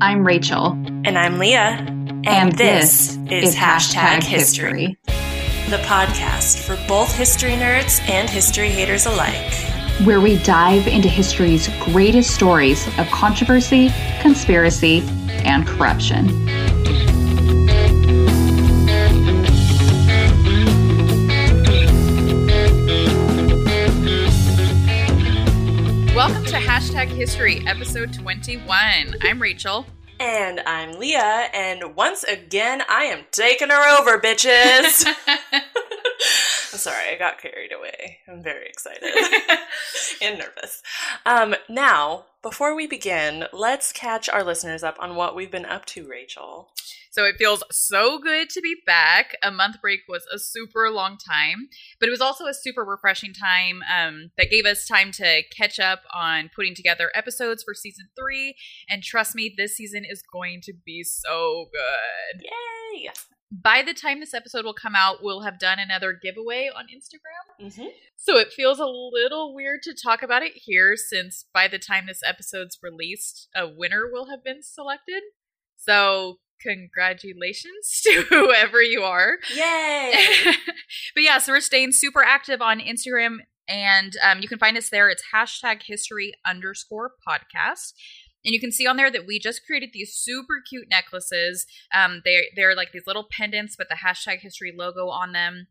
I'm Rachel. And I'm Leah. And, And this, this is Hashtag History, the podcast for both history nerds and history haters alike. where we dive into history's greatest stories of controversy, conspiracy, and corruption. Welcome to Hashtag History, episode 21. I'm Rachel. And I'm Leah, and once again, I am taking her over, bitches. I'm sorry, I got carried away. I'm very excited and nervous. Um, now, before we begin, let's catch our listeners up on what we've been up to, Rachel. So it feels so good to be back. A month break was a super long time, but it was also a super refreshing time um, that gave us time to catch up on putting together episodes for season three. And trust me, this season is going to be so good. Yay! By the time this episode will come out, we'll have done another giveaway on Instagram. hmm So it feels a little weird to talk about it here since by the time this episode's released, a winner will have been selected. So congratulations to whoever you are. Yay! but yeah, so we're staying super active on Instagram and um, you can find us there. It's hashtag history underscore podcast. And you can see on there that we just created these super cute necklaces. Um, they they're like these little pendants with the hashtag history logo on them.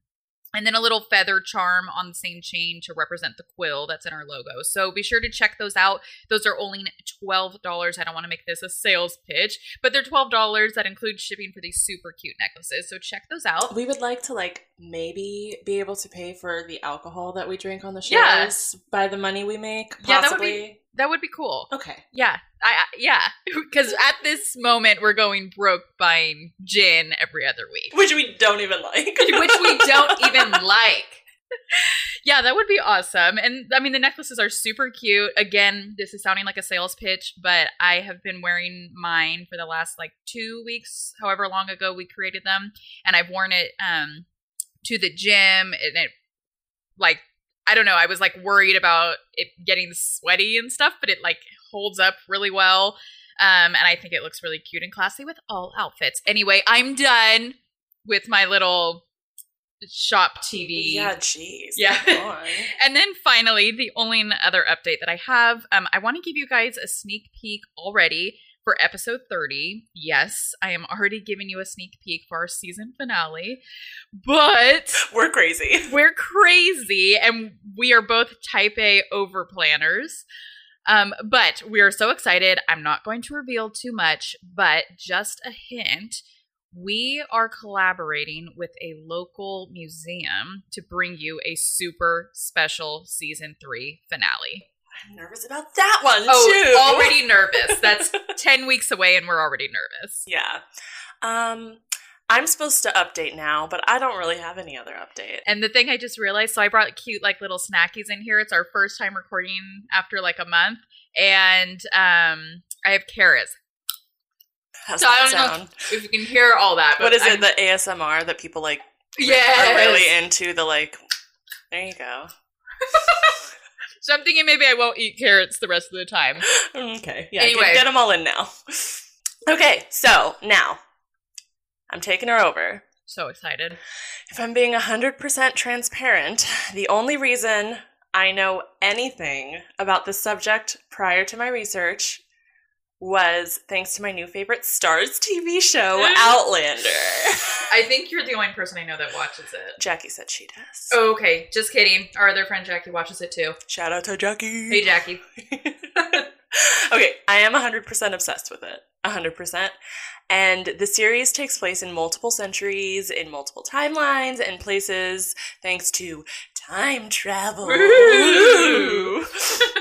And then a little feather charm on the same chain to represent the quill that's in our logo. So be sure to check those out. Those are only $12. I don't want to make this a sales pitch, but they're $12 that includes shipping for these super cute necklaces. So check those out. We would like to like maybe be able to pay for the alcohol that we drink on the shows Yeah. by the money we make. Possibly. Yeah, that would be- That would be cool. okay. Yeah, I, I yeah, because at this moment we're going broke buying gin every other week, Which we don't even like. which we don't even like. Yeah, that would be awesome. And I mean, the necklaces are super cute. Again, this is sounding like a sales pitch, but I have been wearing mine for the last like two weeks, however long ago we created them, and I've worn it um to the gym, and it like I don't know. I was like worried about it getting sweaty and stuff, but it like holds up really well. Um, and I think it looks really cute and classy with all outfits. Anyway, I'm done with my little shop TV. Yeah, jeez. Yeah. And then finally, the only other update that I have, um, I want to give you guys a sneak peek already for episode 30. Yes, I am already giving you a sneak peek for our season finale, but We're crazy. we're crazy and we are both type A over planners. Um, but we are so excited. I'm not going to reveal too much, but just a hint. We are collaborating with a local museum to bring you a super special season three finale. I'm nervous about that one Oh, too. already nervous. That's 10 weeks away and we're already nervous. yeah. Um, I'm supposed to update now, but I don't really have any other update. And the thing I just realized, so I brought cute like little snackies in here. It's our first time recording after like a month, and um, I have carrots. How's So I don't know sound? If you can hear all that, What is I'm- it? The ASMR that people like Yes. are really into. The like. There you go. So I'm thinking maybe I won't eat carrots the rest of the time. Okay. Yeah. Anyway. Get, get them all in now. Okay. So now, I'm taking her over. So excited. If I'm being 100% transparent, the only reason I know anything about this subject prior to my research was thanks to my new favorite Starz TV show, Outlander. I think you're the only person I know that watches it. Jackie said she does. Oh, okay, just kidding. Our other friend Jackie watches it too. Shout out to Jackie. Hey, Jackie. okay, I am 100% obsessed with it. 100%. And the series takes place in multiple centuries, in multiple timelines, and places thanks to time travel.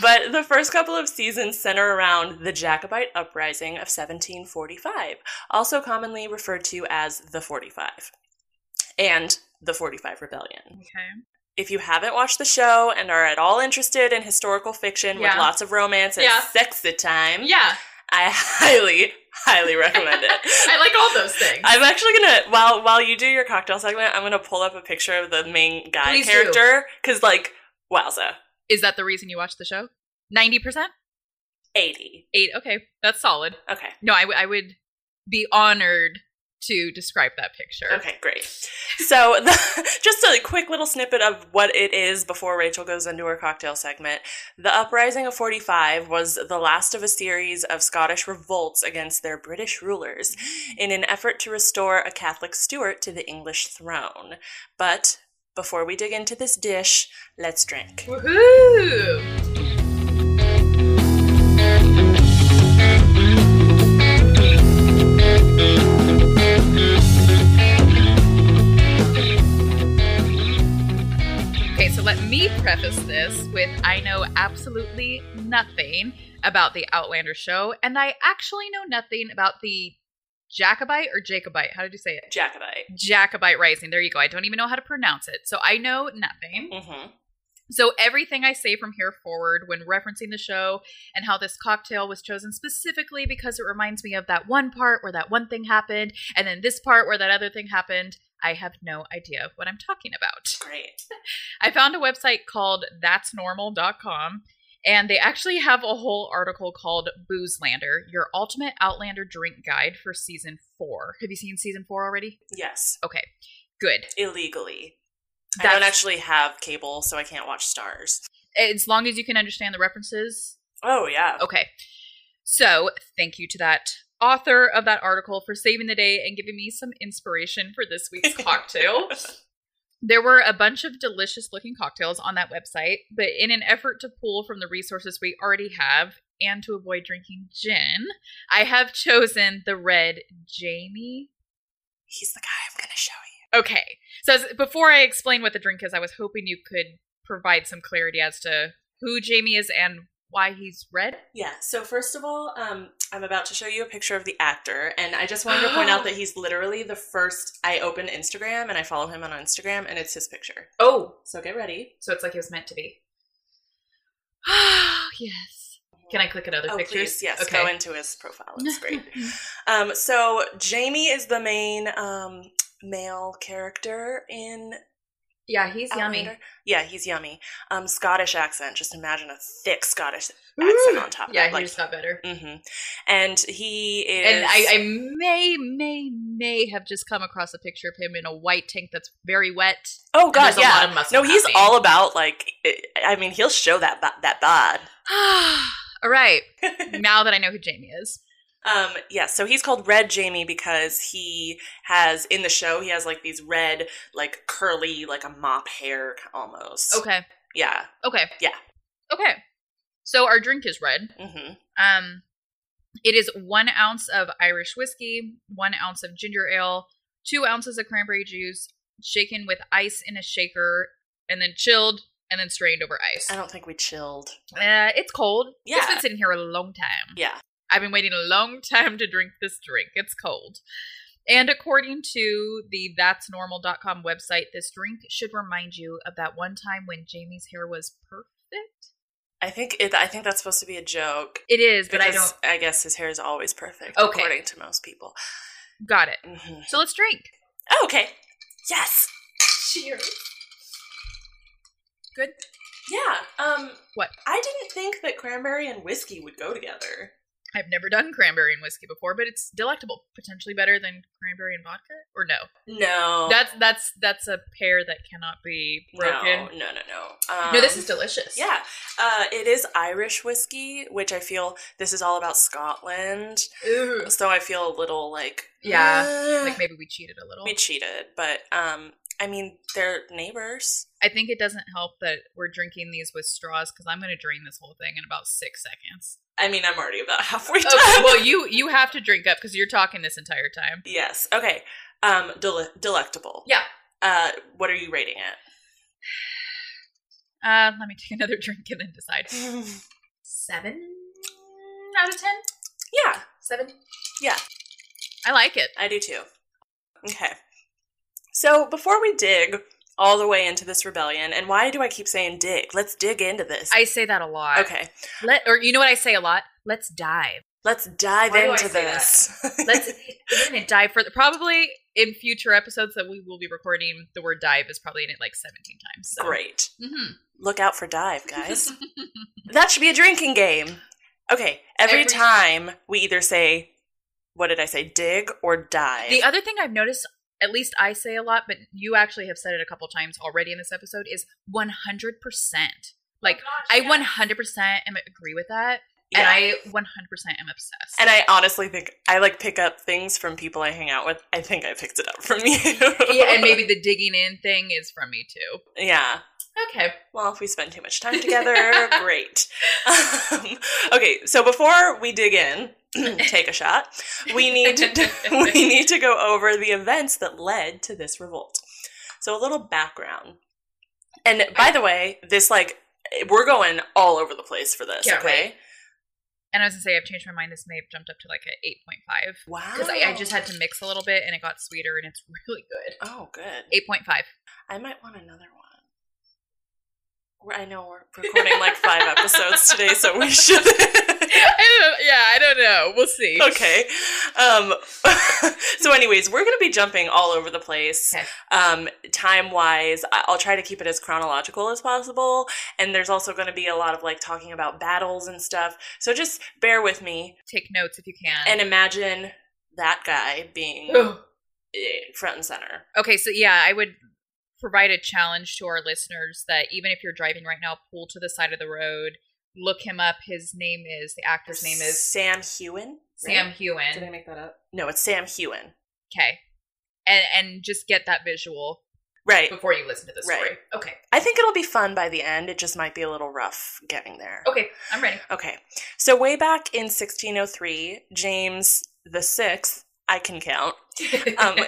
But the first couple of seasons center around the Jacobite Uprising of 1745, also commonly referred to as the 45, and the 45 Rebellion. Okay. If you haven't watched the show and are at all interested in historical fiction Yeah. with lots of romance and Yeah. sexy time, Yeah, I highly, highly recommend it. I like all those things. I'm actually gonna while while you do your cocktail segment, I'm gonna pull up a picture of the main guy Please character because, like, wowza, Is that the reason you watch the show? Ninety percent. 80. Eight. Okay, that's solid. Okay. No, I, w- I would be honored to describe that picture. Okay, great. So, the, just a quick little snippet of what it is before Rachel goes into her cocktail segment. The Uprising of 45 was the last of a series of Scottish revolts against their British rulers mm. in an effort to restore a Catholic Stuart to the English throne. But before we dig into this dish, let's drink. Woohoo! Okay, so let me preface this with I know absolutely nothing about the Outlander show, and I actually know nothing about the Jacobite or Jacobite. How did you say it? Jacobite. Jacobite Rising. There you go. I don't even know how to pronounce it. So I know nothing. Mm-hmm. So everything I say from here forward when referencing the show and how this cocktail was chosen specifically because it reminds me of that one part where that one thing happened and then this part where that other thing happened, I have no idea what I'm talking about. Great. I found a website called that'snormal.com and they actually have a whole article called Boozelander, your ultimate Outlander drink guide for season 4. Have you seen season 4 already? Yes. Okay. Good. Illegally. I don't actually have cable, so I can't watch Starz. As long as you can understand the references, Oh, yeah. Okay. So, thank you to that author of that article for saving the day and giving me some inspiration for this week's cocktail. There were a bunch of delicious looking cocktails on that website, but in an effort to pull from the resources we already have and to avoid drinking gin, I have chosen the red Jamie. He's the guy I'm going to show you. Okay. So, as, before I explain what the drink is, I was hoping you could provide some clarity as to who Jamie is and why he's red. Yeah. So first of all, um, I'm about to show you a picture of the actor, and I just wanted to point out that he's literally the first. I opened Instagram and I follow him on Instagram, and it's his picture. Oh, So get ready. So it's like it was meant to be. Ah, yes. Can I click at other Oh, pictures? please, yes. Go into his profile. It's great. um, so Jamie is the main um, male character in yeah, he's yummy. Yeah, he's yummy. Um, Scottish accent. Just imagine a thick Scottish accent on top. Yeah, of he it. just got better. hmm And he is. And I, I may, may, may have just come across a picture of him in a white tank that's very wet. oh god, yeah. lot of muscle no, he's happening. all about like. I mean, he'll show that that bod. all right. now that I know who Jamie is. Um, yeah, so he's called Red Jamie because he has in the show he has like these red, like curly, like a mop hair almost. Okay. Yeah. Okay. Yeah. Okay. So our drink is red. hmm Um, it is one ounce of Irish whiskey, one ounce of ginger ale, two ounces of cranberry juice, shaken with ice in a shaker, and then chilled, and then strained over ice. I don't think we chilled. Uh, it's cold. Yeah. It's been sitting here a long time. Yeah. I've been waiting a long time to drink this drink. It's cold. And according to the that'snormal.com website, this drink should remind you of that one time when Jamie's hair was perfect. I think it. I think that's supposed to be a joke. It is, but I don't. I guess his hair is always perfect, Okay. according to most people. Got it. hmm So let's drink. Oh, okay. Yes. Cheers. Good. Yeah. Um. What? I didn't think that cranberry and whiskey would go together. I've never done cranberry and whiskey before, but it's delectable. Potentially better than cranberry and vodka, or no? No. That's that's that's a pair that cannot be broken. No. No. No. No. Um, No, this is delicious. Yeah, uh, it is Irish whiskey, which I feel this is all about Scotland. Ooh. So I feel a little like Yeah, eh, Like maybe we cheated a little. we cheated, but um, I mean they're neighbors. I think it doesn't help that we're drinking these with straws because I'm going to drain this whole thing in about six seconds. I mean I'm already about halfway done. Okay, well you you have to drink up because you're talking this entire time. yes. Okay. Um, dele- delectable. Yeah. Uh, what are you rating it? Uh, let me take another drink and then decide. Seven out of ten. yeah, Seven. Yeah. I like it. I do too. Okay. So before we dig all the way into this rebellion, and why do I keep saying dig? Let's dig into this. I say that a lot. okay. Let or you know what I say a lot. Let's dive. Let's dive Why into this. Let's we're gonna dive further. Probably in future episodes that we will be recording, the word dive is probably in it like seventeen times. So. Great. Mm-hmm. Look out for dive, guys. that should be a drinking game. Okay, every, Every- time we either say, what did I say, dig or dive. The other thing I've noticed, at least I say a lot, but you actually have said it a couple times already in this episode, is 100%. Like, I 100% am agree with that. Yeah. And I 100% am obsessed. And I honestly think I like pick up things from people I hang out with. I think I picked it up from you. yeah, and maybe the digging in thing is from me too. yeah. Okay. Well, if we spend too much time together, great. Um, okay, so before we dig in, take a shot. We need to we need to go over the events that led to this revolt. So a little background. And by the way, this like we're going all over the place for this. Okay. wait. And I was gonna say, I've changed my mind. This may have jumped up to like a 8.5 Wow. because I, I just had to mix a little bit and it got sweeter and it's really good. Oh, good. 8.5. I might want another one. I know we're recording like five episodes today, so we should. I don't, yeah, I don't know. We'll see. okay. Um, so, anyways, we're going to be jumping all over the place. Okay. Um, time wise, I'll try to keep it as chronological as possible. And there's also going to be a lot of like talking about battles and stuff. So, just bear with me Take notes if you can. and imagine that guy being eh, front and center. Okay, so yeah, I would provide a challenge to our listeners that even if you're driving right now, pull to the side of the road, look him up. His name is the actor's name is Sam Heughan. Sam right? Heughan. Did I make that up? No, it's Sam Heughan. Okay, and and just get that visual Right. before you listen to the story. Right. Okay. I think it'll be fun by the end. It just might be a little rough getting there. Okay, I'm ready. Okay. So way back in 1603, James the Sixth, I can count. Um,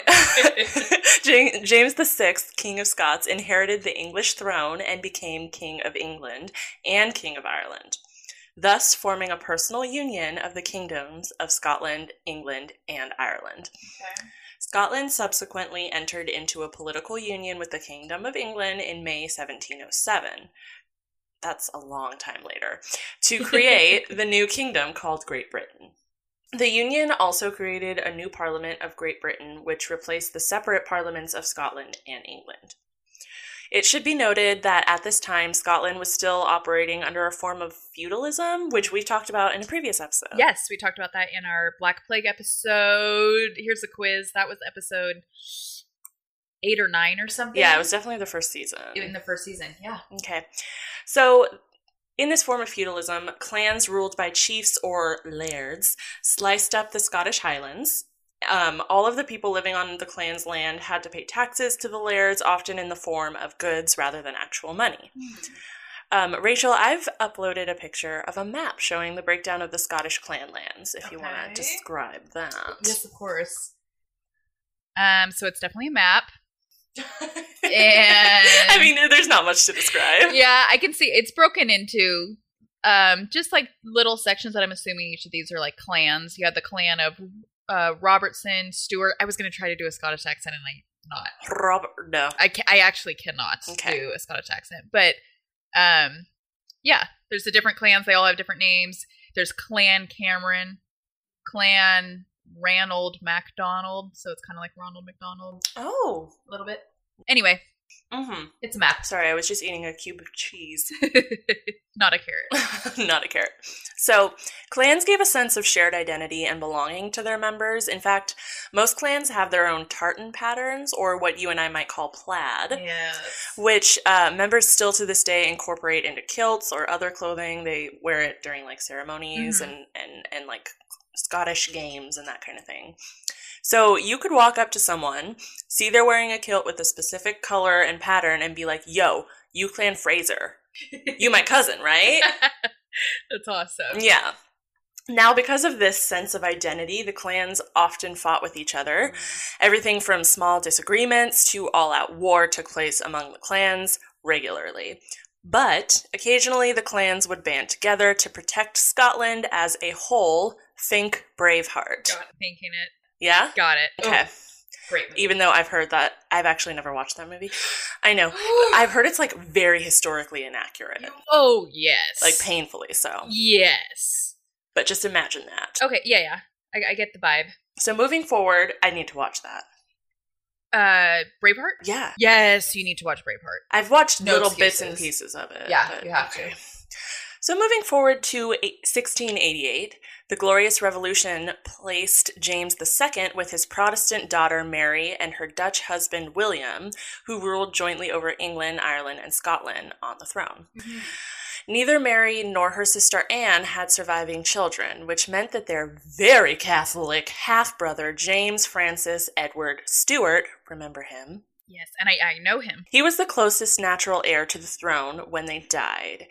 James the Sixth, King of Scots, inherited the English throne and became King of England and King of Ireland, thus forming a personal union of the kingdoms of Scotland, England, and Ireland. Scotland subsequently entered into a political union with the Kingdom of England in May 1707. That's a long time later. To create the new kingdom called Great Britain. The Union also created a new Parliament of Great Britain, which replaced the separate parliaments of Scotland and England. It should be noted that at this time, Scotland was still operating under a form of feudalism, which we've talked about in a previous episode. Yes, we talked about that in our Black Plague episode. Here's a quiz. That was episode eight or nine or something. Yeah, it was definitely the first season. in the first season. Yeah. Okay. So, in this form of feudalism, clans ruled by chiefs or lairds sliced up the Scottish Highlands. Um, all of the people living on the clan's land had to pay taxes to the lairds, often in the form of goods rather than actual money. Um, Rachel, I've uploaded a picture of a map showing the breakdown of the Scottish clan lands, if you want to describe that. Yes, of course. Um, so it's definitely a map. I mean, there's not much to describe. Yeah, I can see it's broken into um just like little sections that I'm assuming each of these are like clans. You had the clan of uh Robertson, Stewart. I was gonna try to do a Scottish accent and I not. Robert, no. I ca- I actually cannot Okay. do a Scottish accent. But um yeah, there's the different clans, they all have different names. There's Clan Cameron, Clan Ranald MacDonald, so it's kind of like Ronald McDonald Oh. a little bit. Anyway, Mm-hmm. it's a map, Sorry, I was just eating a cube of cheese, not a carrot. not a carrot. So, clans gave a sense of shared identity and belonging to their members. In fact, most clans have their own tartan patterns, or what you and I might call plaid, Yes. which uh, members still to this day incorporate into kilts or other clothing. They wear it during like ceremonies Mhm. and, and, and like Scottish games and that kind of thing. So you could walk up to someone, see they're wearing a kilt with a specific color and pattern, and be like, yo, you clan Fraser. You my cousin, right? That's awesome. yeah. Now, because of this sense of identity, the clans often fought with each other. Mm-hmm. Everything from small disagreements to all out war took place among the clans regularly. But occasionally the clans would band together to protect Scotland as a whole. Think Braveheart. Got thinking it. Yeah? Got it. Okay. Oh, great. movie. Even though I've heard that, I've actually never watched that movie. I know. I've heard it's like very historically inaccurate, oh yes. like painfully so. Yes. But just imagine that. Okay. Yeah. Yeah. I, I get the vibe. So moving forward, I need to watch that. Uh, Braveheart. Yeah. Yes, you need to watch Braveheart. I've watched No little bits and pieces of it. Yeah, you have to. So, moving forward to 1688, the Glorious Revolution placed James II with his Protestant daughter Mary and her Dutch husband William, who ruled jointly over England, Ireland, and Scotland, on the throne. Mm-hmm. Neither Mary nor her sister Anne had surviving children, which meant that their very Catholic half brother, James Francis Edward Stuart, remember him? Yes, and I, I know him. He was the closest natural heir to the throne when they died.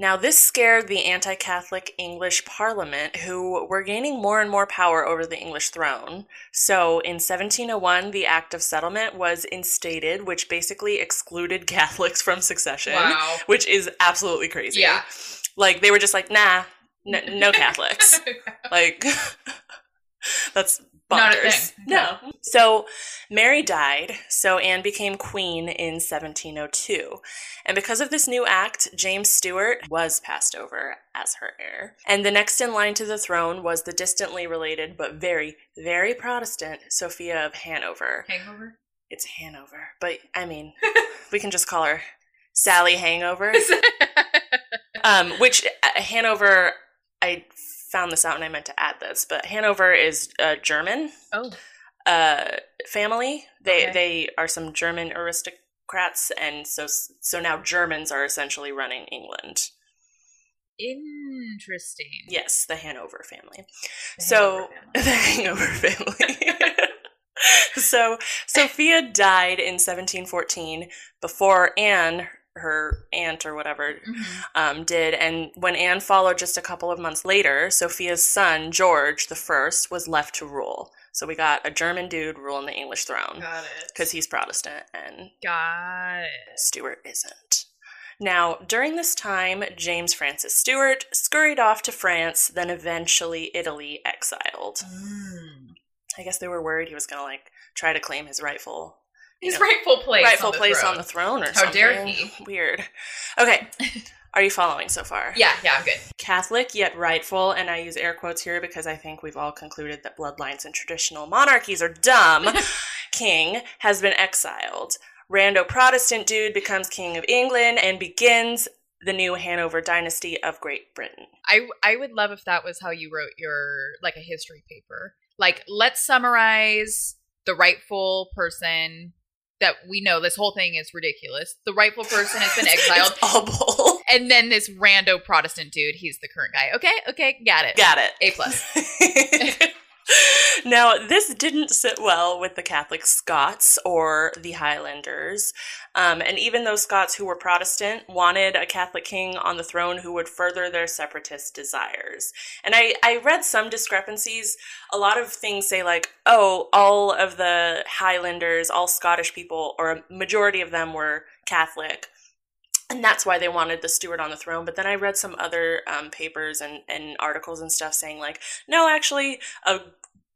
Now, this scared the anti Catholic English Parliament, who were gaining more and more power over the English throne. So, in 1701, the Act of Settlement was instated, which basically excluded Catholics from succession, Wow. which is absolutely crazy. Yeah. Like, they were just like, nah, n- no Catholics. like, that's bonkers. Not a thing. No. So Mary died, so Anne became queen in 1702. And because of this new act, James Stuart was passed over as her heir. And the next in line to the throne was the distantly related but very, very Protestant Sophia of Hanover. Hangover? It's Hanover, but I mean, we can just call her Sally Hangover. Um, which uh, Hanover, I found this out and I meant to add this, but Hanover is uh, German oh, uh, family. They Okay. they are some German aristocrats, and so so now Germans are essentially running England. interesting. Yes, the Hanover family. The so Hangover family. the Hanover family. so Sophia died in 1714 before Anne, her aunt or whatever, Mhm. um, did. And when Anne followed just a couple of months later, Sophia's son, George the First, was left to rule. So we got a German dude ruling the English throne Got it. because he's Protestant and Got it. Stuart isn't. Now, during this time, James Francis Stuart scurried off to France, then eventually Italy exiled. Mm. I guess they were worried he was going to like try to claim his rightful His Yeah. rightful place. rightful on place throne. on the throne or How something. dare he. Weird. Okay. Are you following so far? Yeah, yeah, I'm good. Catholic yet rightful, and I use air quotes here because I think we've all concluded that bloodlines and traditional monarchies are dumb. king has been exiled. Rando Protestant dude becomes king of England and begins the new Hanover dynasty of Great Britain. I I would love if that was how you wrote your like a history paper. Like let's summarize the rightful person that we know this whole thing is ridiculous. The rightful person has been exiled. It's all bull. and then this rando Protestant dude, he's the current guy. Okay, okay, got it. Got it. A plus. now, this didn't sit well with the Catholic Scots or the Highlanders. Um, and even those Scots who were Protestant wanted a Catholic king on the throne who would further their separatist desires. And I, I read some discrepancies. A lot of things say, like, oh, all of the Highlanders, all Scottish people, or a majority of them were Catholic and that's why they wanted the Stuart on the throne. But then I read some other um, papers and, and articles and stuff saying like, no, actually, a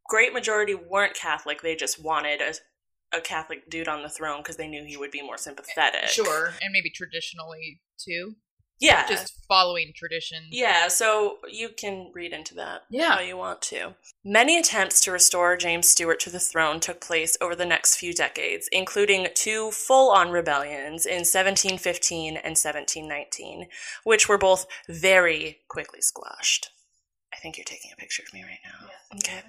great majority weren't Catholic. They just wanted a, a Catholic dude on the throne because they knew he would be more sympathetic. Sure. And maybe traditionally too. Yeah. Just following tradition. yeah, so you can read into that Yeah. how you want to. Many attempts to restore James Stuart to the throne took place over the next few decades, including two full on rebellions in 1715 and 1719, which were both very quickly squashed. I think you're taking a picture of me right now. Okay.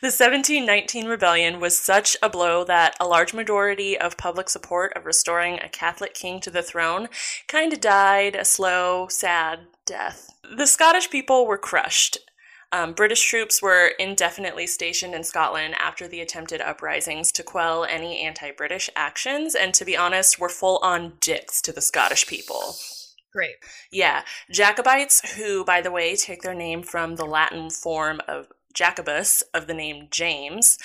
The 1719 rebellion was such a blow that a large majority of public support of restoring a Catholic king to the throne kind of died a slow, sad death. The Scottish people were crushed. Um, British troops were indefinitely stationed in Scotland after the attempted uprisings to quell any anti British actions, and to be honest, were full on dicks to the Scottish people. Great. Yeah, Jacobites, who, by the way, take their name from the Latin form of Jacobus, of the name James,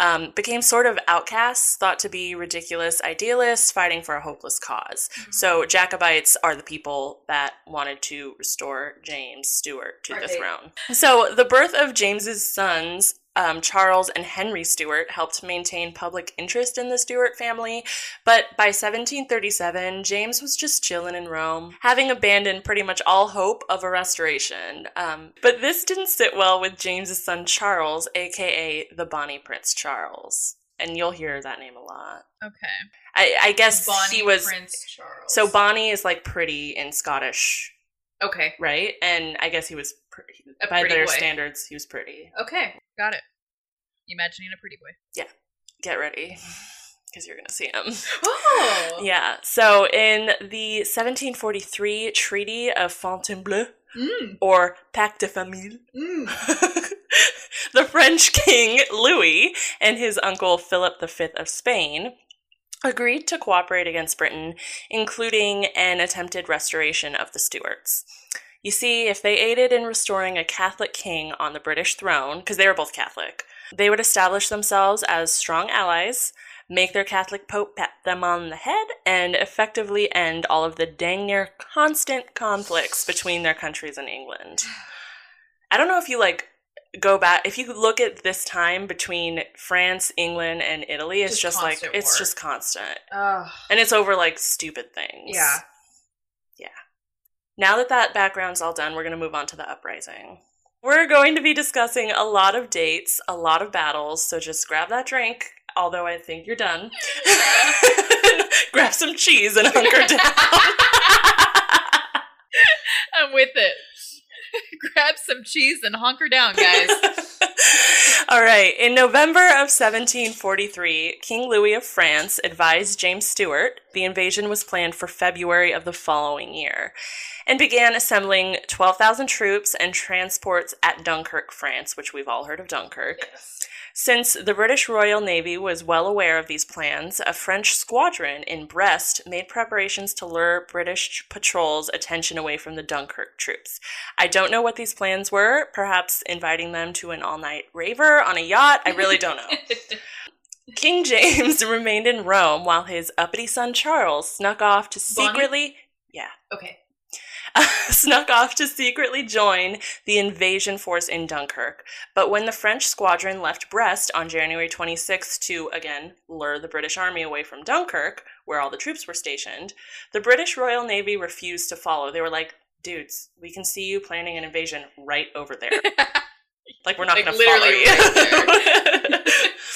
um, became sort of outcasts, thought to be ridiculous idealists fighting for a hopeless cause. So, Jacobites are the people that wanted to restore James Stuart to the Right. throne. So, the birth of James's sons, um, Charles and Henry Stuart, helped maintain public interest in the Stuart family, but by 1737, James was just chilling in Rome, having abandoned pretty much all hope of a restoration. Um, but this didn't sit well with James's son Charles, aka the Bonnie Prince Charles. And you'll hear that name a lot. Okay. I, I guess Bonnie he was. Prince Charles. So Bonnie is like pretty in Scottish Okay. right? And I guess he was, pr- A by pretty their boy. standards, he was pretty. Okay. Got it. Imagining a pretty boy. Yeah, get ready, because you're gonna see him. Oh. Yeah. So in the 1743 Treaty of Fontainebleau, Mm. or Pacte de Famille, Mm. the French king Louis and his uncle Philip V of Spain agreed to cooperate against Britain, including an attempted restoration of the Stuarts. You see, if they aided in restoring a Catholic king on the British throne, because they were both Catholic, they would establish themselves as strong allies, make their Catholic Pope pat them on the head, and effectively end all of the dang near constant conflicts between their countries and England. I don't know if you like go back if you look at this time between France, England, and Italy, it's Just just, like it's just constant. Ugh. And it's over like stupid things. Yeah. Now that that background's all done, we're going to move on to the uprising. We're going to be discussing a lot of dates, a lot of battles, so just grab that drink, although I think you're done. grab some cheese and hunker down. I'm with it. Grab some cheese and hunker down, guys. All right. In November of 1743, King Louis of France advised James Stuart the invasion was planned for February of the following year and began assembling 12,000 troops and transports at Dunkirk, France, which we've all heard of Dunkirk. Since the British Royal Navy was well aware of these plans, a French squadron in Brest made preparations to lure British patrols' attention away from the Dunkirk troops. I don't know what these plans were, perhaps inviting them to an all night raver on a yacht. I really don't know. King James remained in Rome while his uppity son Charles snuck off to Bonnie? Yeah. okay. snuck off to secretly join the invasion force in Dunkirk. But when the French squadron left Brest on January 26th to, again, lure the British army away from Dunkirk, where all the troops were stationed, the British Royal Navy refused to follow. They were like, dudes, we can see you planning an invasion right over there. like, we're not Like, going to follow you. right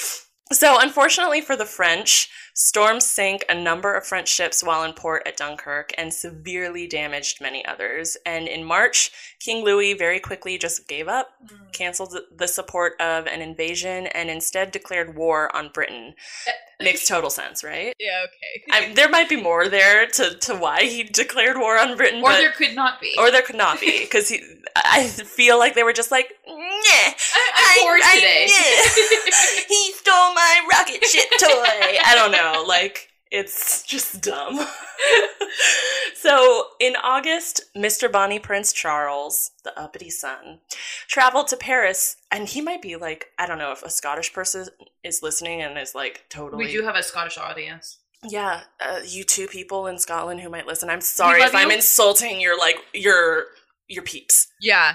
so, unfortunately for the French, storms sank a number of French ships while in port at Dunkirk and severely damaged many others. And in March, King Louis very quickly just gave up, mm. canceled the support of an invasion, and instead declared war on Britain. Makes total sense, right? Yeah, okay. I, there might be more there to, to why he declared war on Britain, or but, there could not be. or there could not be because he. I feel like they were just like, nah, I, I'm bored today. yeah. he stole my rocket ship toy. I don't know. Like, it's just dumb. so, in August, Mr. Bonnie Prince Charles, the uppity son, traveled to Paris, and he might be like, I don't know if a Scottish person is listening and is like totally. we do have a Scottish audience. Yeah, uh, you two people in Scotland who might listen. I'm sorry if I'm insulting your like your your peeps Yeah.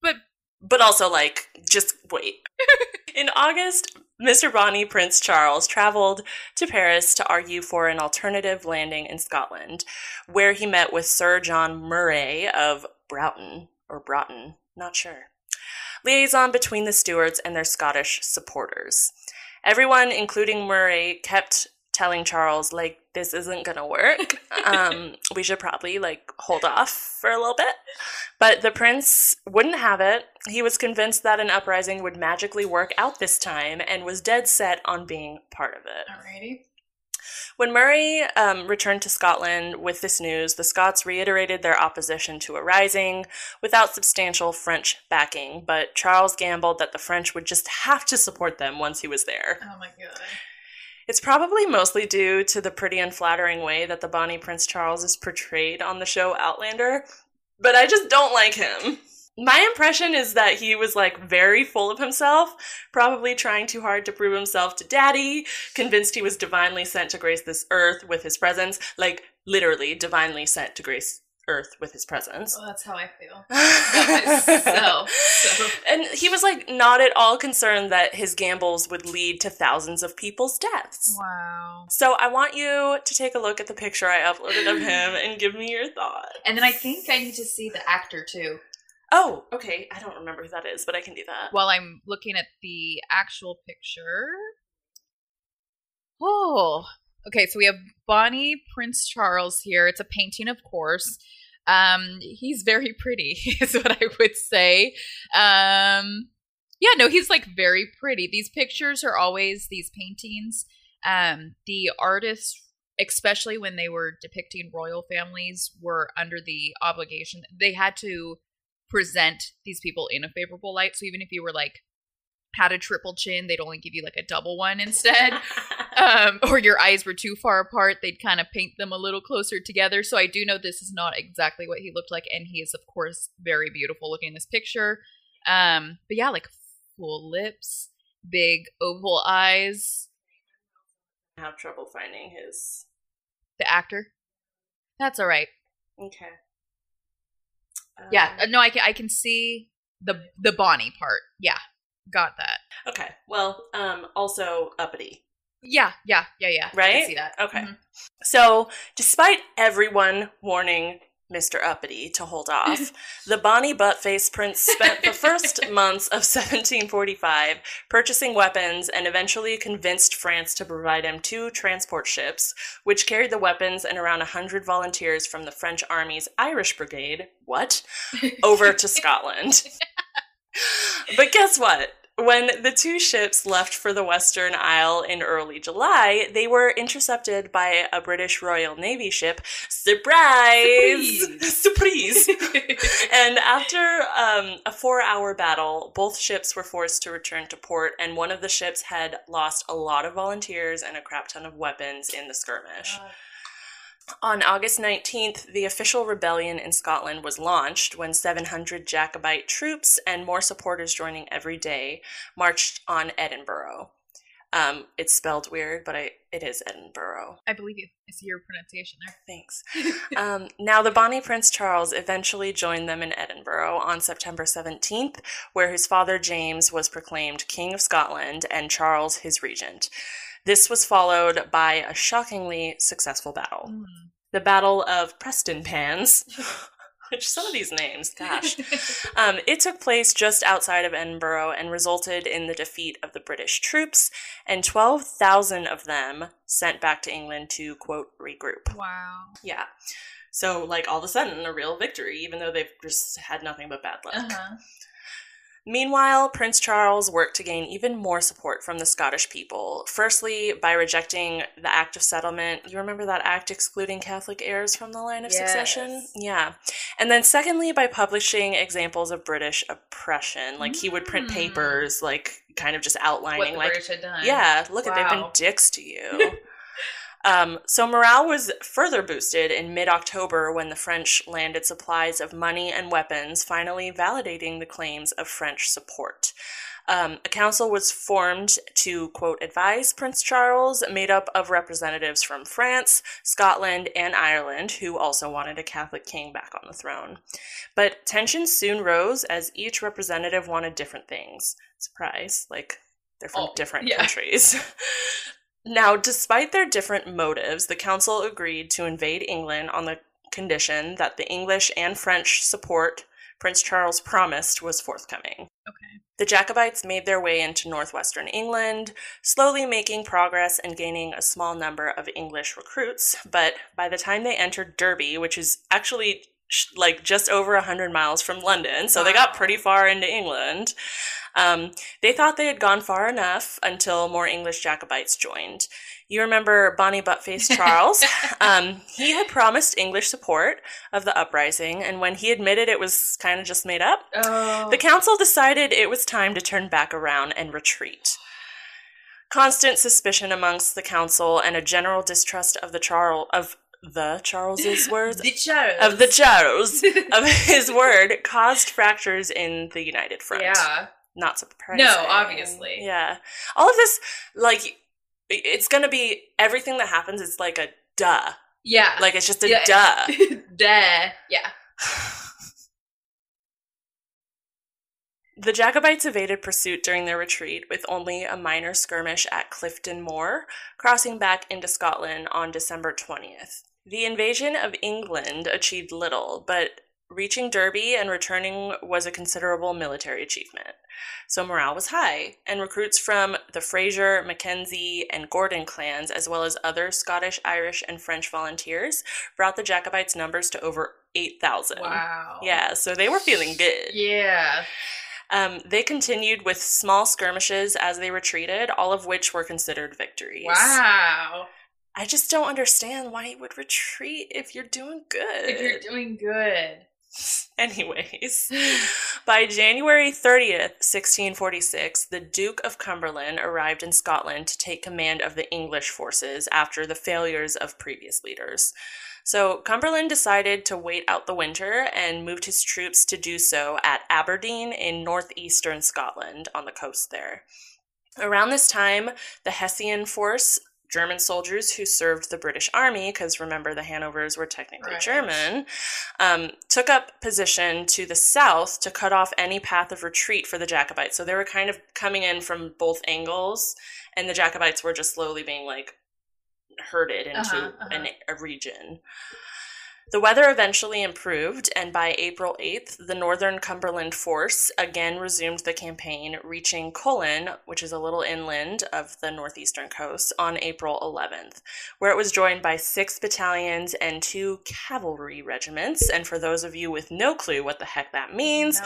But but also like just wait. In August, Mr. Bonnie Prince Charles traveled to Paris to argue for an alternative landing in Scotland, where he met with Sir John Murray of Broughton or Broughton, not sure. Liaison between the Stuarts and their Scottish supporters. Everyone, including Murray, kept telling Charles like this isn't gonna work. um, we should probably like hold off for a little bit. But the prince wouldn't have it. He was convinced that an uprising would magically work out this time and was dead set on being part of it. Alrighty. When Murray um, returned to Scotland with this news, the Scots reiterated their opposition to a rising without substantial French backing, but Charles gambled that the French would just have to support them once he was there. Oh my god. It's probably mostly due to the pretty unflattering way that the Bonnie Prince Charles is portrayed on the show Outlander, but I just don't like him. My impression is that he was like very full of himself, probably trying too hard to prove himself to daddy, convinced he was divinely sent to grace this earth with his presence, like literally divinely sent to grace earth with his presence. Well, that's how I feel. Myself, so. And he was like not at all concerned that his gambles would lead to thousands of people's deaths. Wow. So I want you to take a look at the picture I uploaded of him and give me your thoughts. And then I think I need to see the actor too. Oh, okay. I don't remember who that is, but I can do that. While I'm looking at the actual picture. Oh. Okay, so we have Bonnie Prince Charles here. It's a painting, of course. Um, he's very pretty, is what I would say. Um, yeah, no, he's like very pretty. These pictures are always these paintings. Um, the artists, especially when they were depicting royal families, were under the obligation they had to present these people in a favorable light. So even if you were like had a triple chin, they'd only give you like a double one instead. um, or your eyes were too far apart, they'd kind of paint them a little closer together. So I do know this is not exactly what he looked like, and he is of course very beautiful looking in this picture. Um, but yeah, like full lips, big oval eyes. I have trouble finding his. The actor. That's all right. Okay. Yeah, Um, uh, no, I can I can see the the Bonnie part. Yeah, got that. Okay. Well, um, also uppity. Yeah, yeah, yeah, yeah. Right? see that. Okay. Mhm. So, despite everyone warning Mr. Uppity to hold off, the Bonnie Buttface Prince spent the first months of 1745 purchasing weapons and eventually convinced France to provide him two transport ships, which carried the weapons and around 100 volunteers from the French Army's Irish Brigade, what? Over to Scotland. but guess what? When the two ships left for the Western Isle in early July, they were intercepted by a British Royal Navy ship. Surprise! Surprise! and after um, a four hour battle, both ships were forced to return to port, and one of the ships had lost a lot of volunteers and a crap ton of weapons in the skirmish. On August 19th, the official rebellion in Scotland was launched when 700 Jacobite troops and more supporters joining every day marched on Edinburgh. Um, it's spelled weird, but I, it is Edinburgh. I believe you. I see your pronunciation there. Thanks. um, now, the Bonnie Prince Charles eventually joined them in Edinburgh on September 17th, where his father James was proclaimed King of Scotland and Charles his regent. This was followed by a shockingly successful battle Mm. the Battle of Preston Pans. Which some of these names, gosh. Um, it took place just outside of Edinburgh and resulted in the defeat of the British troops, and 12,000 of them sent back to England to, quote, regroup. wow. Yeah. So, like, all of a sudden, a real victory, even though they've just had nothing but bad luck. Uh-huh. Meanwhile, Prince Charles worked to gain even more support from the Scottish people. Firstly, by rejecting the Act of Settlement. You remember that act excluding Catholic heirs from the line of succession? Yeah. And then secondly, by publishing examples of British oppression. Like he would print Mm. papers, like kind of just What outlining, the like, British had done. yeah, look at they've been dicks to you. um, so morale was further boosted in mid-October when the French landed supplies of money and weapons, finally validating the claims of French support. Um, a council was formed to, quote, advise Prince Charles, made up of representatives from France, Scotland, and Ireland, who also wanted a Catholic king back on the throne. But tensions soon rose as each representative wanted different things. Surprise, like they're from Oh, different yeah. countries. now, despite their different motives, the council agreed to invade England on the condition that the English and French support Prince Charles promised was forthcoming. Okay. The Jacobites made their way into northwestern England, slowly making progress and gaining a small number of English recruits. But by the time they entered Derby, which is actually sh- like just over 100 miles from London, so they got pretty far into England, um, they thought they had gone far enough until more English Jacobites joined. You remember Bonnie Buttface Charles? um, he had promised English support of the uprising, and when he admitted it was kind of just made up, Oh. the council decided it was time to turn back around and retreat. Constant suspicion amongst the council and a general distrust of the Charles of the Charles's words the Charles. of the Charles of his word caused fractures in the united front. Yeah. Not surprising. No, obviously. Yeah. All of this like it's going to be everything that happens is like a duh. Yeah. Like it's just a Yeah. duh. Duh. Yeah. The Jacobites evaded pursuit during their retreat with only a minor skirmish at Clifton Moor, crossing back into Scotland on December 20th. The invasion of England achieved little, but reaching Derby and returning was a considerable military achievement. So morale was high, and recruits from the Fraser, Mackenzie, and Gordon clans, as well as other Scottish, Irish, and French volunteers, brought the Jacobites' numbers to over 8,000. Wow. Yeah, so they were feeling good. Yeah. Um, they continued with small skirmishes as they retreated, all of which were considered victories. Wow. I just don't understand why you would retreat if you're doing good. If you're doing good. Anyways, by January 30th, 1646, the Duke of Cumberland arrived in Scotland to take command of the English forces after the failures of previous leaders. So Cumberland decided to wait out the winter and moved his troops to do so at Aberdeen in northeastern Scotland on the coast there. Around this time, the Hessian force German soldiers who served the British Army, because remember the Hanovers were technically Right. German, um, took up position to the south to cut off any path of retreat for the Jacobites. So they were kind of coming in from both angles, and the Jacobites were just slowly being like herded into Uh-huh, uh-huh. An, a region. The weather eventually improved, and by April 8th, the Northern Cumberland Force again resumed the campaign, reaching Cullen, which is a little inland of the northeastern coast, on April 11th, where it was joined by six battalions and two cavalry regiments. And for those of you with no clue what the heck that means,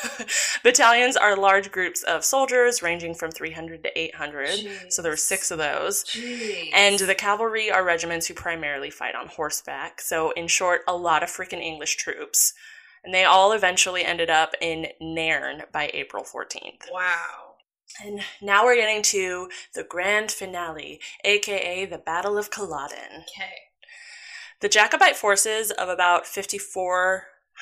battalions are large groups of soldiers ranging from 300 to 800. So there were six of those. Jeez. And the cavalry are regiments who primarily fight on horseback. So, in short, a lot of freaking English troops. And they all eventually ended up in Nairn by April 14th. Wow. And now we're getting to the grand finale, aka the Battle of Culloden. Okay. The Jacobite forces of about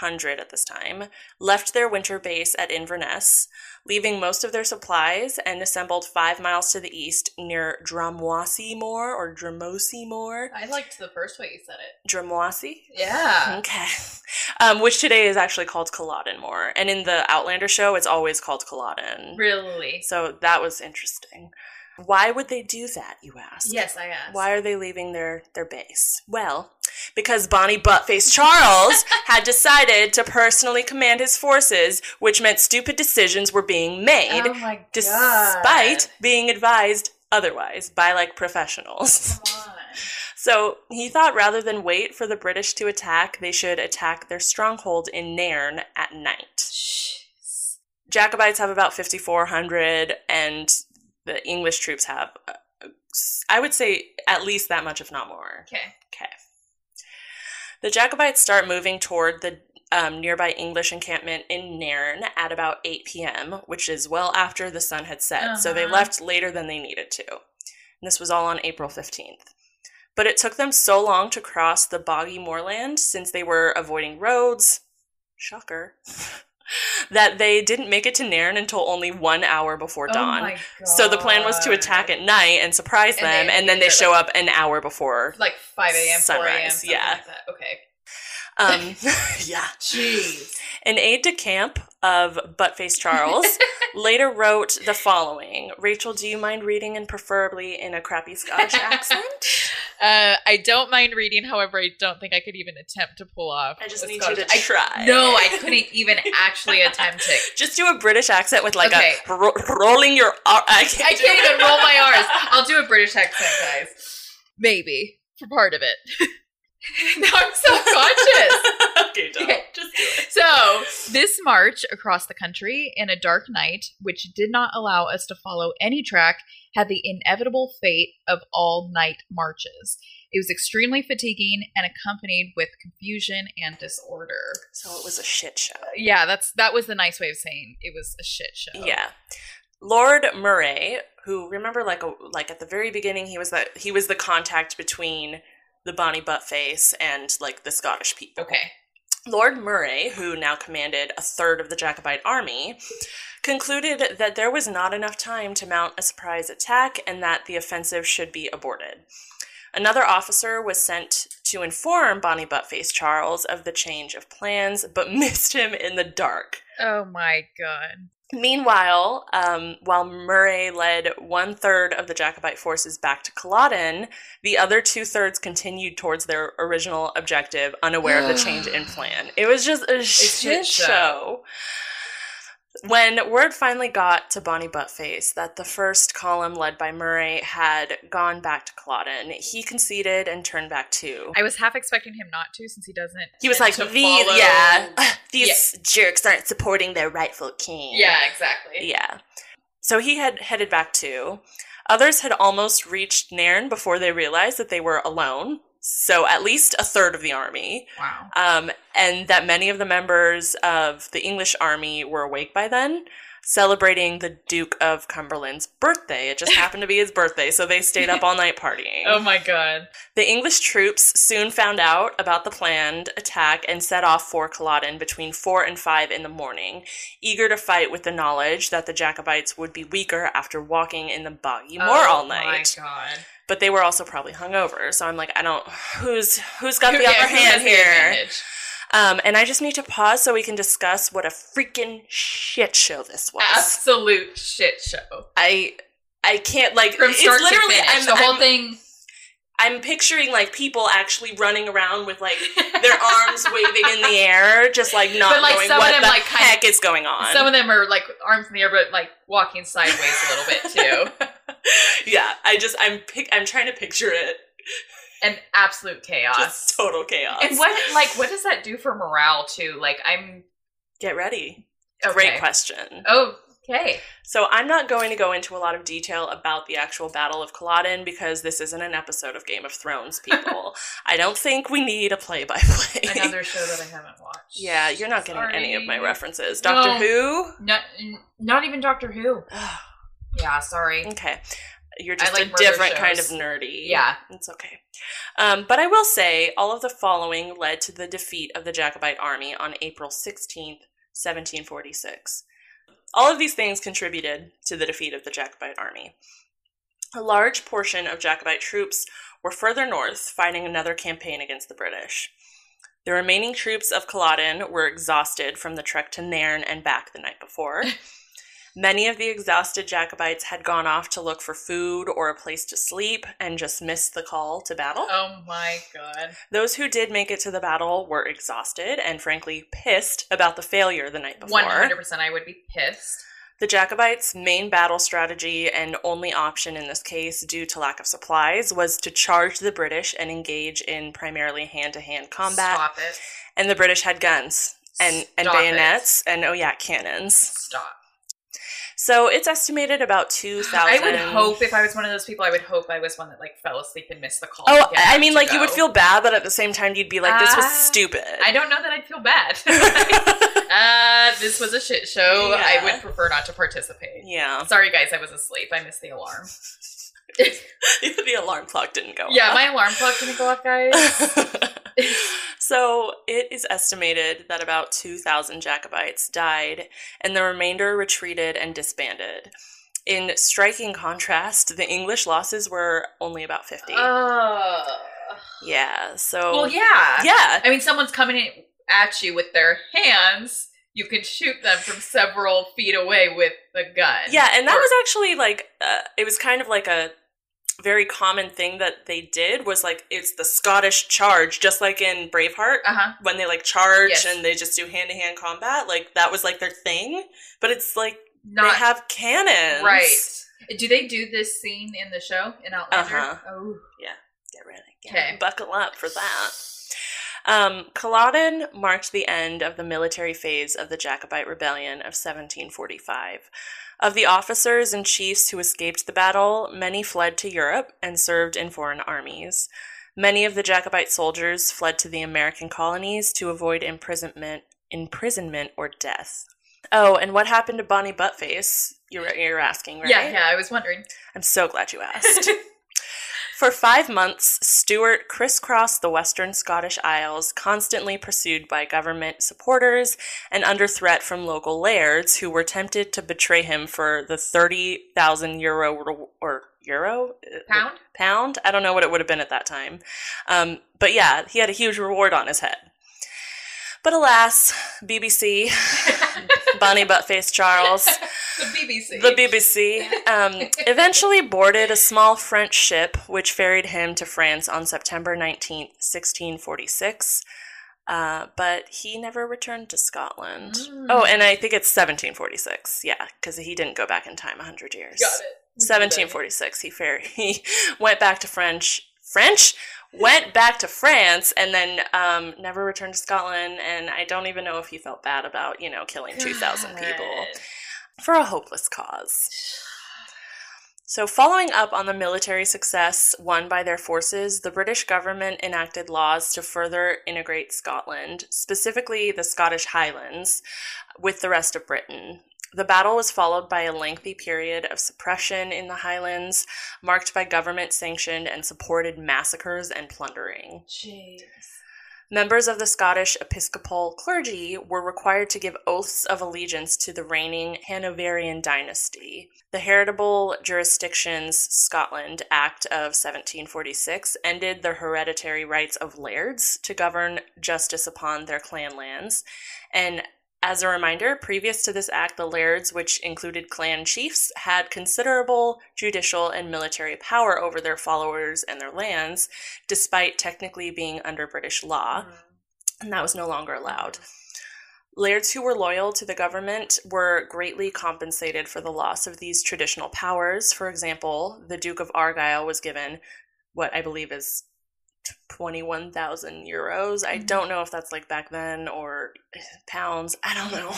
5,400 at this time left their winter base at Inverness, leaving most of their supplies and assembled five miles to the east near Drumwassy Moor or Dramosi Moor. I liked the first way you said it. Drumwassy? Yeah. Okay. Um, which today is actually called Culloden Moor. And in the Outlander show, it's always called Culloden. Really? So that was interesting. Why would they do that, you ask? Yes, I asked. Why are they leaving their, their base? Well, because Bonnie Buttface Charles had decided to personally command his forces, which meant stupid decisions were being made, Oh my god. despite being advised otherwise by like professionals. So he thought rather than wait for the British to attack, they should attack their stronghold in Nairn at night. Jeez. Jacobites have about 5,400, and the English troops have, uh, I would say, at least that much, if not more. Okay. Okay. The Jacobites start moving toward the um, nearby English encampment in Nairn at about 8 p.m., which is well after the sun had set, so they Uh-huh. left later than they needed to. And this was all on April 15th. But it took them so long to cross the boggy moorland since they were avoiding roads, shocker, that they didn't make it to Nairn until only one hour before dawn. Oh my god. So the plan was to attack at night and surprise And them, and then they show like- up an hour before. like 5 a.m., 4 a.m. Sunrise, yeah. like that. Okay. Um, yeah. Jeez. An aide de camp of Buttface Charles later wrote the following Rachel, do you mind reading and preferably in a crappy Scottish accent? Uh, I don't mind reading. However, I don't think I could even attempt to pull off. I just need Scottish- you to I- try. no, I couldn't even actually attempt it. Just do a British accent with like Okay. a ro- rolling your. R- I can't, I can't even roll my R's. I'll do a British accent, guys. Maybe for part of it. now I'm self-conscious. okay, don't. Just do it. So, this march across the country in a dark night, which did not allow us to follow any track, had the inevitable fate of all night marches. It was extremely fatiguing and accompanied with confusion and disorder. So it was a shit show. Uh, yeah, that's that was the nice way of saying it was a shit show. Yeah. Lord Murray, who remember like a, like at the very beginning he was that he was the contact between the Bonnie Buttface and like the Scottish people. Okay. Lord Murray, who now commanded a third of the Jacobite army, concluded that there was not enough time to mount a surprise attack and that the offensive should be aborted. Another officer was sent to inform Bonnie Buttface Charles of the change of plans, but missed him in the dark. Oh my god. Meanwhile, um, while Murray led one third of the Jacobite forces back to Culloden, the other two thirds continued towards their original objective, unaware of the change in plan. It was just a shit shit show. show. When word finally got to Bonnie Buttface that the first column led by Murray had gone back to Culloden, he conceded and turned back too. I was half expecting him not to, since he doesn't. He was like, these, follow- yeah, these jerks aren't supporting their rightful king. yeah, exactly. Yeah. So he had headed back too. Others had almost reached Nairn before they realized that they were alone. So at least a third of the army. Wow. Um, and that many of the members of the English army were awake by then, celebrating the Duke of Cumberland's birthday. It just happened to be his birthday, so they stayed up all night partying. Oh my god. The English troops soon found out about the planned attack and set off for Culloden between 4 and 5 in the morning, eager to fight with the knowledge that the Jacobites would be weaker after walking in the boggy moor oh all night. Oh my god. But they were also probably hungover, so I'm like, I don't who's who's got the Yeah, upper who hand here? Um, and I just need to pause so we can discuss what a freaking shit show this was. Absolute shit show. I I can't like From it's start to literally finish. I'm, the whole I'm- thing. I'm picturing like people actually running around with like their arms waving in the air, just like not But, like, knowing what them, the like, heck is going on. Some of them are like arms in the air, but like walking sideways a little bit too. yeah, I just I'm pic- I'm trying to picture it. An absolute chaos. Just total chaos. and what like what does that do for morale too? Like I'm Get ready. okay. Great question. Oh, Okay. So I'm not going to go into a lot of detail about the actual Battle of Culloden because this isn't an episode of Game of Thrones, people. I don't think we need a play-by-play. Another show that I haven't watched. yeah, you're not getting any of my references. Doctor Who? Not not even Doctor Who. Yeah, sorry. okay. You're just like a different kind of nerdy. Yeah. It's okay. Um, but I will say, all of the following led to the defeat of the Jacobite army on April 16th, 1746. All of these things contributed to the defeat of the Jacobite army. A large portion of Jacobite troops were further north, fighting another campaign against the British. The remaining troops of Culloden were exhausted from the trek to Nairn and back the night before. Many of the exhausted Jacobites had gone off to look for food or a place to sleep and just missed the call to battle. Oh my god. Those who did make it to the battle were exhausted and frankly pissed about the failure the night before. One hundred percent I would be pissed. The Jacobites' main battle strategy and only option in this case, due to lack of supplies, was to charge the British and engage in primarily hand to hand combat. Stop it. And the British had guns and, and Stop it. bayonets and, oh yeah, cannons. Stop. So it's estimated about 2,000. I would hope if I was one of those people, I would hope I was one that like fell asleep and missed the call. Oh, I mean, like you would feel bad, but at the same time, you'd be like, "This was Ah, stupid." I don't know that I'd feel bad. uh, this was a shit show. Yeah. I would prefer not to participate. yeah, Sorry, guys, I was asleep. I missed the alarm. the alarm clock didn't go. yeah, off. my alarm clock didn't go off, guys. so it is estimated that about 2,000 Jacobites died, and the remainder retreated and disbanded. In striking contrast, the English losses were only about 50. Oh. yeah, so. well, yeah. Yeah. I mean, someone's coming at you with their hands. You can shoot them from several feet away with the gun. Yeah, and that Or- was actually like, uh, it was kind of like a very common thing that they did was like, it's the Scottish charge, just like in Braveheart. Uh-huh. when they like charge Yes. and they just do hand to hand combat, like that was like their thing. But it's like Not they have cannons, right. Do they do this scene in the show in Outlander? Uh-huh. Oh, yeah, Get ready, get Okay. buckle up for that. Um, Culloden marked the end of the military phase of the Jacobite Rebellion of 1745. Of the officers and chiefs who escaped the battle, many fled to Europe and served in foreign armies. Many of the Jacobite soldiers fled to the American colonies to avoid imprisonment, imprisonment or death. Oh, and what happened to Bonnie Buttface? You're, you're asking, right? yeah, yeah. I was wondering. I'm so glad you asked. For five months, Stuart crisscrossed the western Scottish Isles, constantly pursued by government supporters and under threat from local lairds who were tempted to betray him for the 30,000 euro or euro Uh, Pound? pound. I don't know what it would have been at that time, um, but yeah, he had a huge reward on his head. But alas, BBC, Bonnie Buttface Charles the BBC. the BBC um, eventually boarded a small French ship which ferried him to France on September 19th, 1646. Uh, but he never returned to Scotland. Mm. Oh, and I think it's 1746. Yeah, because he didn't go back in time 100 years. Got it. 1746. He fair he went back to French. French went back to France and then um, never returned to Scotland. And I don't even know if he felt bad about you know killing 2,000 people for a hopeless cause. So, following up on the military success won by their forces, the British government enacted laws to further integrate Scotland, specifically the Scottish Highlands, with the rest of Britain. The battle was followed by a lengthy period of suppression in the Highlands, marked by government sanctioned and supported massacres and plundering. Jeez. Members of the Scottish Episcopal clergy were required to give oaths of allegiance to the reigning Hanoverian dynasty. The Heritable Jurisdictions Scotland Act of 1746 ended the hereditary rights of lairds to govern justice upon their clan lands. And as a reminder, previous to this act, the lairds, which included clan chiefs, had considerable judicial and military power over their followers and their lands, despite technically being under British law, mm-hmm. and that was no longer allowed. Lairds who were loyal to the government were greatly compensated for the loss of these traditional powers. For example, the Duke of Argyll was given what I believe is 21,000 euros. I Mhm. don't know if that's like back then or pounds. I don't know.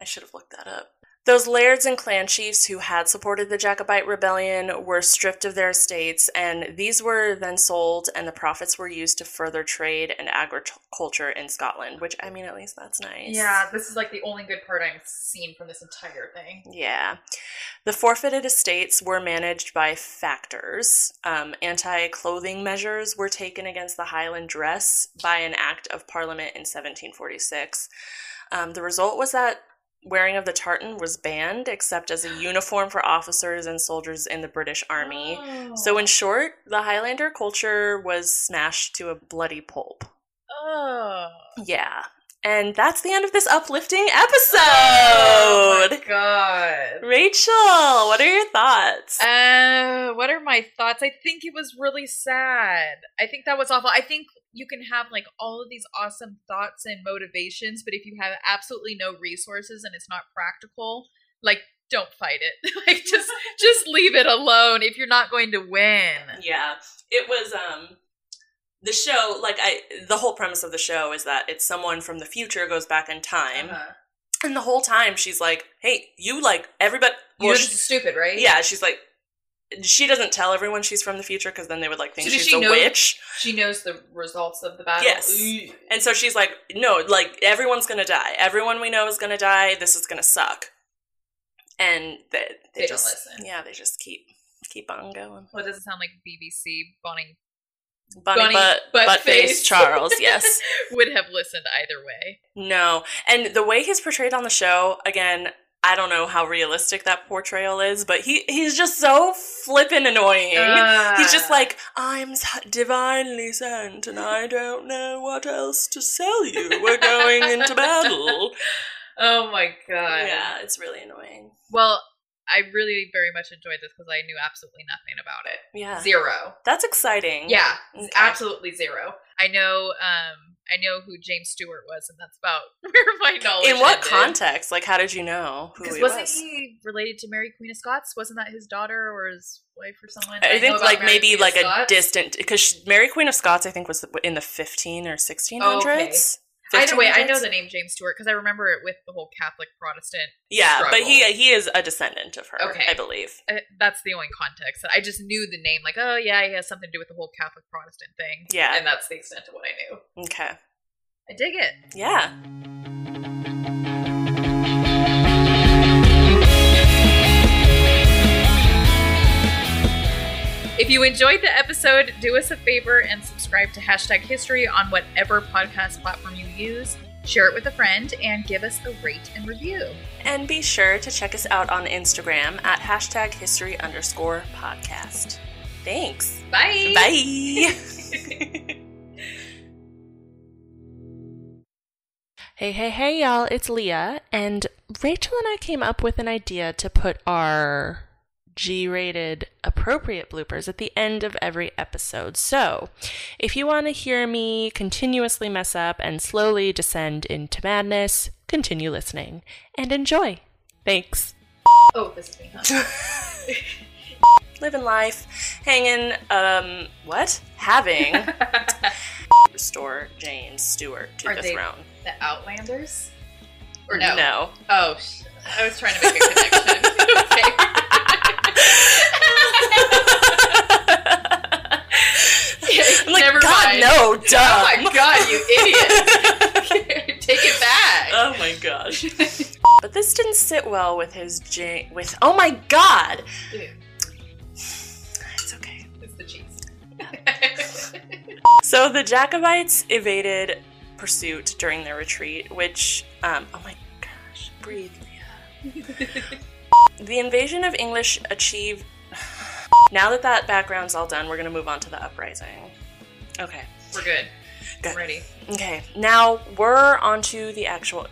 I should have looked that up. Those lairds and clan chiefs who had supported the Jacobite rebellion were stripped of their estates, and these were then sold, and the profits were used to further trade and agriculture in Scotland, which, I mean, at least that's nice. Yeah, this is like the only good part I've seen from this entire thing. Yeah. The forfeited estates were managed by factors. Um, Anti clothing measures were taken against the Highland dress by an act of Parliament in 1746. Um, the result was that wearing of the tartan was banned, except as a uniform for officers and soldiers in the British Army. So, in short, the Highlander culture was smashed to a bloody pulp. oh, Yeah. And that's the end of this uplifting oh episode. my god. Rachel, what are your thoughts? Uh, what are my thoughts? I think it was really sad. I think that was awful. I think you can have like all of these awesome thoughts and motivations, but if you have absolutely no resources and it's not practical, like don't fight it. like just just leave it alone if you're not going to win. yeah, it was um the show like I the whole premise of the show is that it's someone from the future goes back in time Uh-huh. and the whole time she's like, "Hey, you like everybody well, she- this stupid, right? yeah, she's like she doesn't tell everyone she's from the future because then they would like think So she's she a know- witch. She knows the results of the battle. Yes. Ugh. And so she's like, no, like everyone's gonna die. Everyone we know is gonna die. This is gonna suck. And they, they, They don't just, listen. Yeah, they just keep keep on going. Well, doesn't sound like BBC Bonnie Bunny, Bunny butt, butt butt face face. Charles. Yes. would have listened either way. no. And the way he's portrayed on the show, again, I don't know how realistic that portrayal is, but he he's just so flippin' annoying. He's just Ah. like, I'm divinely sent, and I don't know what else to sell you. We're going into battle. Oh my god. Yeah, it's really annoying. Well, I really very much enjoyed this because I knew absolutely nothing about it. Yeah, Zero. that's exciting. Yeah, Okay. absolutely zero. I know. Um, I know who James Stewart was, and that's about where my knowledge. In what ended. context? Like, how did you know who Because he wasn't was? he related to Mary Queen of Scots? Wasn't that his daughter or his wife or someone? I know think like Mary maybe Queen like a distant because Mary Queen of Scots I think was in the 15 or 1600s. Either way, I know the name James Stewart because I remember it with the whole Catholic Protestant. Yeah, but he he is a descendant of her, Okay. I believe. Uh, that's the only context. I just knew the name, like, oh yeah, he has something to do with the whole Catholic Protestant thing. Yeah. and that's the extent of what I knew. Okay. I dig it. Yeah. If you enjoyed the episode, do us a favor and subscribe to Hashtag History on whatever podcast platform you use. Share it with a friend and give us a rate and review. And be sure to check us out on Instagram at hashtag history underscore podcast. Thanks. Bye. Bye. hey, hey, hey, y'all. It's Leah. And Rachel and I came up with an idea to put our G rated appropriate bloopers at the end of every episode. So, if you want to hear me continuously mess up and slowly descend into madness, continue listening and enjoy. Thanks. Oh, this is me, huh? Living life, hanging, um, what? Having. Restore James Stewart to Are the throne. the Outlanders? Or no? No. Oh, sh- I was trying to make a connection. okay. I'm like, Never God, mind. no, dumb. Oh my god, you idiot! Take it back. Oh my gosh. but this didn't sit well with his. With oh my god. It's okay. it's the cheese. So the Jacobites evaded pursuit during their retreat, which um, oh my gosh, breathe. Leah. the invasion of English achieved. Now that that background's all done, we're gonna move on to the uprising. Okay. We're good. Good. Ready. Okay. Now we're onto the actual.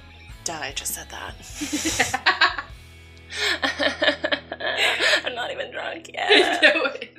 Duh, I just said that. I'm not even drunk yet.